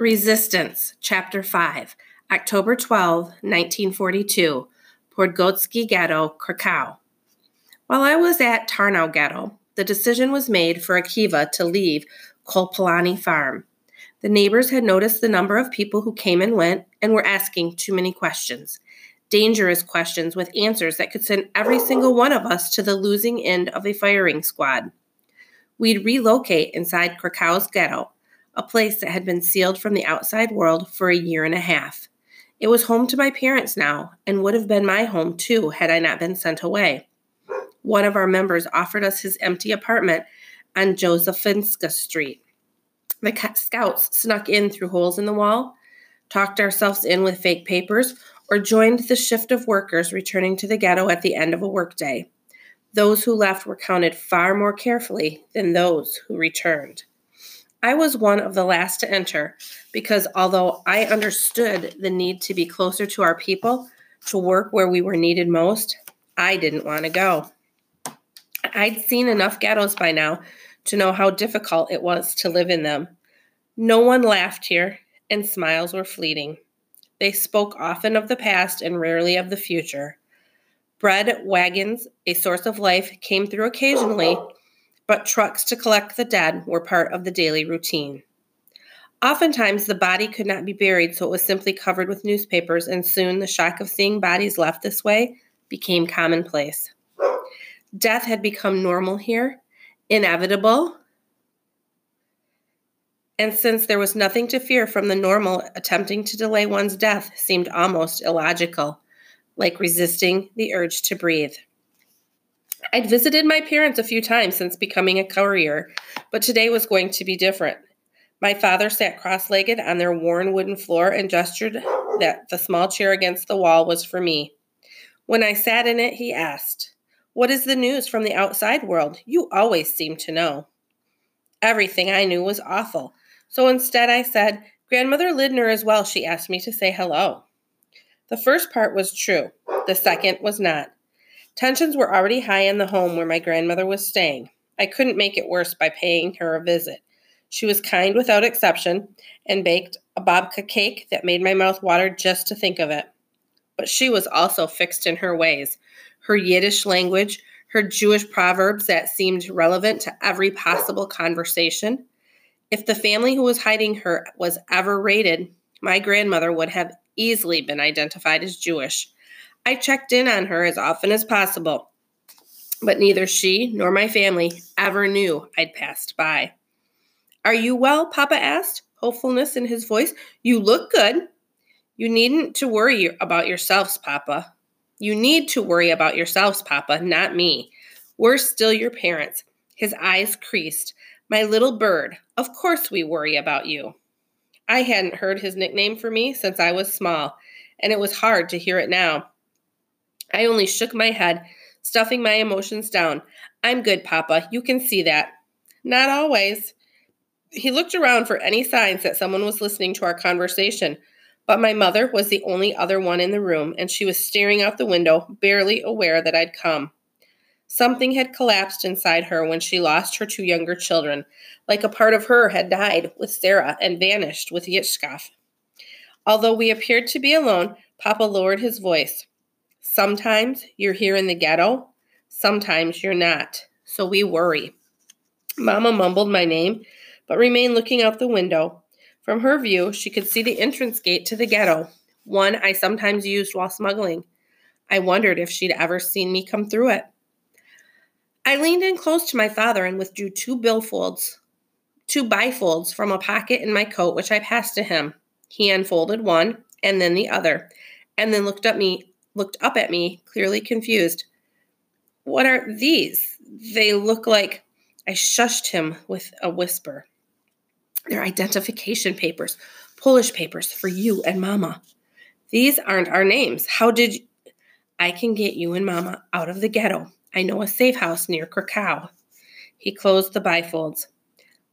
Resistance, Chapter 5, October 12, 1942, Podgorski Ghetto, Krakow. While I was at Tarnow Ghetto, the decision was made for Akiva to leave Kopaliny Farm. The neighbors had noticed the number of people who came and went and were asking too many questions. Dangerous questions with answers that could send every single one of us to the losing end of a firing squad. We'd relocate inside Krakow's ghetto a place that had been sealed from the outside world for a year and a half. It was home to my parents now, and would have been my home too had I not been sent away. One of our members offered us his empty apartment on Josephinska Street. The scouts snuck in through holes in the wall, talked ourselves in with fake papers, or joined the shift of workers returning to the ghetto at the end of a workday. Those who left were counted far more carefully than those who returned. I was one of the last to enter because although I understood the need to be closer to our people, to work where we were needed most, I didn't want to go. I'd seen enough ghettos by now to know how difficult it was to live in them. No one laughed here, and smiles were fleeting. They spoke often of the past and rarely of the future. Bread wagons, a source of life, came through occasionally but trucks to collect the dead were part of the daily routine. Oftentimes, the body could not be buried, so it was simply covered with newspapers, and soon the shock of seeing bodies left this way became commonplace. Death had become normal here, inevitable, and since there was nothing to fear from the normal, attempting to delay one's death seemed almost illogical, like resisting the urge to breathe. I'd visited my parents a few times since becoming a courier, but today was going to be different. My father sat cross legged on their worn wooden floor and gestured that the small chair against the wall was for me. When I sat in it, he asked, What is the news from the outside world? You always seem to know. Everything I knew was awful, so instead I said, Grandmother Lindner is well. She asked me to say hello. The first part was true, the second was not. Tensions were already high in the home where my grandmother was staying. I couldn't make it worse by paying her a visit. She was kind without exception and baked a babka cake that made my mouth water just to think of it. But she was also fixed in her ways. Her Yiddish language, her Jewish proverbs that seemed relevant to every possible conversation. If the family who was hiding her was ever raided, my grandmother would have easily been identified as Jewish. I checked in on her as often as possible, but neither she nor my family ever knew I'd passed by. Are you well? Papa asked, hopefulness in his voice. You look good. You needn't to worry about yourselves, Papa. You need to worry about yourselves, Papa, not me. We're still your parents. His eyes creased. My little bird, of course we worry about you. I hadn't heard his nickname for me since I was small, and it was hard to hear it now. I only shook my head, stuffing my emotions down. I'm good, Papa. You can see that. Not always. He looked around for any signs that someone was listening to our conversation, but my mother was the only other one in the room, and she was staring out the window, barely aware that I'd come. Something had collapsed inside her when she lost her two younger children, like a part of her had died with Sarah and vanished with Yitzchak. Although we appeared to be alone, Papa lowered his voice. Sometimes you're here in the ghetto, sometimes you're not. So we worry. Mama mumbled my name, but remained looking out the window. From her view, she could see the entrance gate to the ghetto, one I sometimes used while smuggling. I wondered if she'd ever seen me come through it. I leaned in close to my father and withdrew two billfolds, two bifolds from a pocket in my coat, which I passed to him. He unfolded one and then the other, and then looked at me looked up at me, clearly confused. What are these? They look like. I shushed him with a whisper. They're identification papers, Polish papers for you and Mama. These aren't our names. How did you? I can get you and Mama out of the ghetto. I know a safe house near Krakow. He closed the bifolds.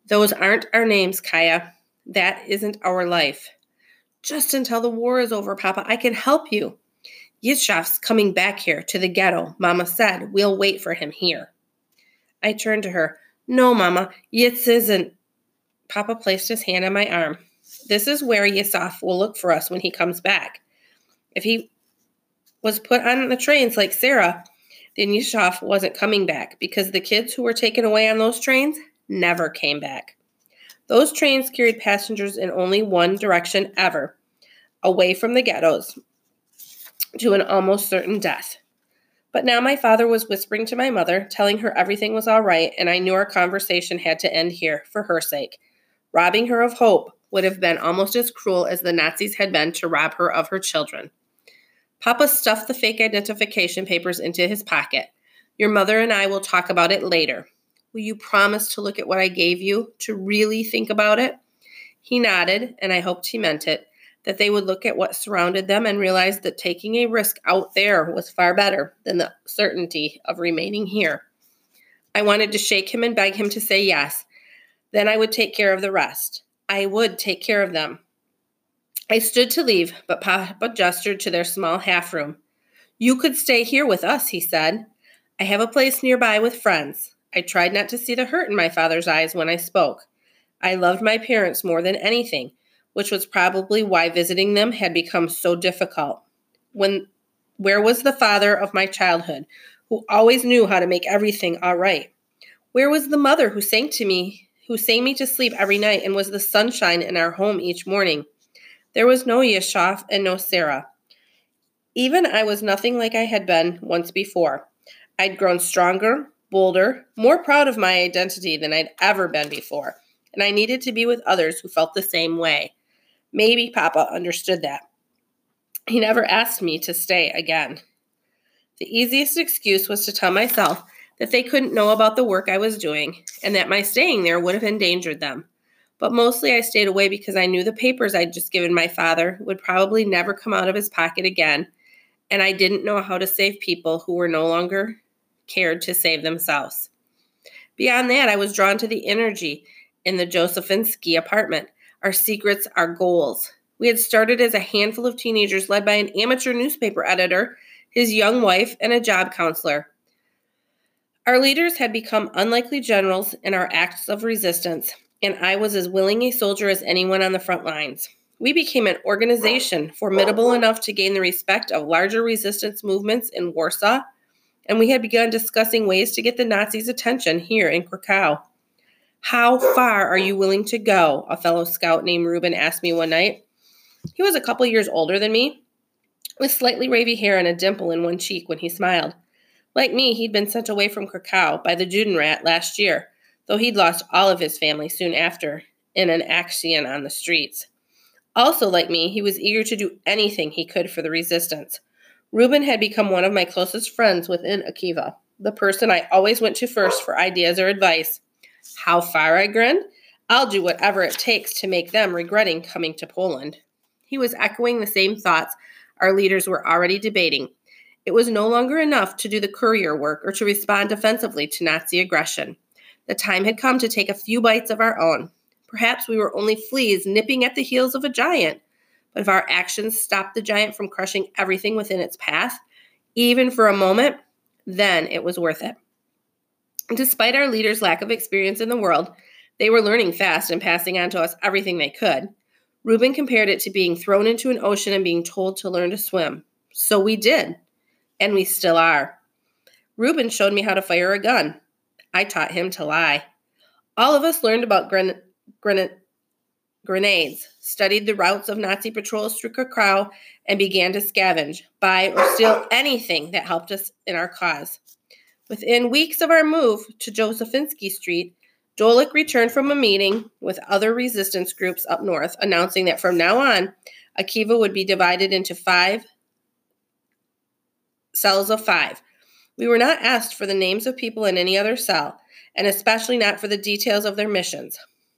Those aren't our names, Chaya. That isn't our life. Just until the war is over, Papa, I can help you. Yitzhak's coming back here to the ghetto. Mama said we'll wait for him here. I turned to her. No, Mama, Yitz isn't. Papa placed his hand on my arm. This is where Yusuf will look for us when he comes back. If he was put on the trains like Sarah, then Yusuf wasn't coming back because the kids who were taken away on those trains never came back. Those trains carried passengers in only one direction ever away from the ghettos to an almost certain death. But now my father was whispering to my mother, telling her everything was all right, and I knew our conversation had to end here for her sake. Robbing her of hope would have been almost as cruel as the Nazis had been to rob her of her children. Papa stuffed the fake identification papers into his pocket. Your mother and I will talk about it later. Will you promise to look at what I gave you, to really think about it? He nodded, and I hoped he meant it, that they would look at what surrounded them and realize that taking a risk out there was far better than the certainty of remaining here. I wanted to shake him and beg him to say yes. Then I would take care of the rest. I would take care of them. I stood to leave, but Papa gestured to their small half room. You could stay here with us, he said. I have a place nearby with friends. I tried not to see the hurt in my father's eyes when I spoke. I loved my parents more than anything, which was probably why visiting them had become so difficult. When where was the father of my childhood, who always knew how to make everything all right? Where was the mother who sang to me, who sang me to sleep every night and was the sunshine in our home each morning? There was no Yusuf and no Sarah. Even I was nothing like I had been once before. I'd grown stronger, bolder, more proud of my identity than I'd ever been before, and I needed to be with others who felt the same way. Maybe Papa understood that. He never asked me to stay again. The easiest excuse was to tell myself that they couldn't know about the work I was doing and that my staying there would have endangered them. But mostly I stayed away because I knew the papers I'd just given my father would probably never come out of his pocket again, and I didn't know how to save people who were no longer cared to save themselves. Beyond that, I was drawn to the energy in the Josephinsky apartment. Our secrets, our goals. We had started as a handful of teenagers led by an amateur newspaper editor, his young wife, and a job counselor. Our leaders had become unlikely generals in our acts of resistance, and I was as willing a soldier as anyone on the front lines. We became an organization formidable enough to gain the respect of larger resistance movements in Warsaw, and we had begun discussing ways to get the Nazis' attention here in Krakow. How far are you willing to go? A fellow scout named Reuben asked me one night. He was a couple years older than me, with slightly wavy hair and a dimple in one cheek when he smiled. Like me, he'd been sent away from Krakow by the Judenrat last year though he'd lost all of his family soon after in an action on the streets. Also, like me, he was eager to do anything he could for the resistance. Reuben had become one of my closest friends within Akiva, the person I always went to first for ideas or advice. How far, I grinned. I'll do whatever it takes to make them regretting coming to Poland. He was echoing the same thoughts our leaders were already debating. It was no longer enough to do the courier work or to respond defensively to Nazi aggression. The time had come to take a few bites of our own. Perhaps we were only fleas nipping at the heels of a giant. But if our actions stopped the giant from crushing everything within its path, even for a moment, then it was worth it. Despite our leaders' lack of experience in the world, they were learning fast and passing on to us everything they could. Reuben compared it to being thrown into an ocean and being told to learn to swim. So we did, and we still are. Reuben showed me how to fire a gun. I taught him to lie. All of us learned about gren- gren- grenades, studied the routes of Nazi patrols through Krakow, and began to scavenge, buy, or steal anything that helped us in our cause. Within weeks of our move to Josephinsky Street, Dolek returned from a meeting with other resistance groups up north, announcing that from now on, Akiva would be divided into five cells of five, we were not asked for the names of people in any other cell, and especially not for the details of their missions.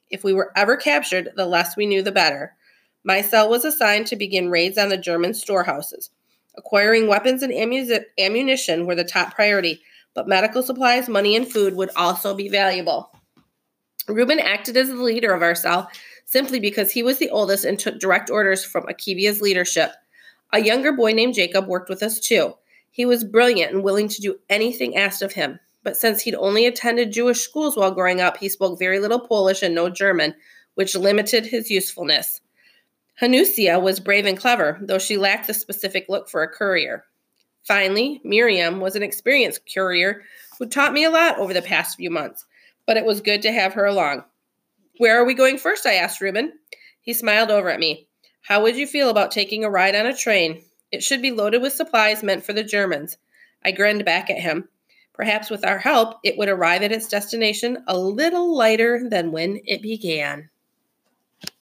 If we were ever captured, the less we knew, the better. My cell was assigned to begin raids on the German storehouses. Acquiring weapons and ammunition were the top priority, but medical supplies, money, and food would also be valuable. Reuben acted as the leader of our cell simply because he was the oldest and took direct orders from Akiva's leadership. A younger boy named Jacob worked with us too. He was brilliant and willing to do anything asked of him. But since he'd only attended Jewish schools while growing up, he spoke very little Polish and no German, which limited his usefulness. Hanusia was brave and clever, though she lacked the specific look for a courier. Finally, Miriam was an experienced courier who taught me a lot over the past few months, but it was good to have her along. Where are we going first? I asked Reuben. He smiled over at me. How would you feel about taking a ride on a train? It should be loaded with supplies meant for the Germans. I grinned back at him. Perhaps with our help, it would arrive at its destination a little lighter than when it began.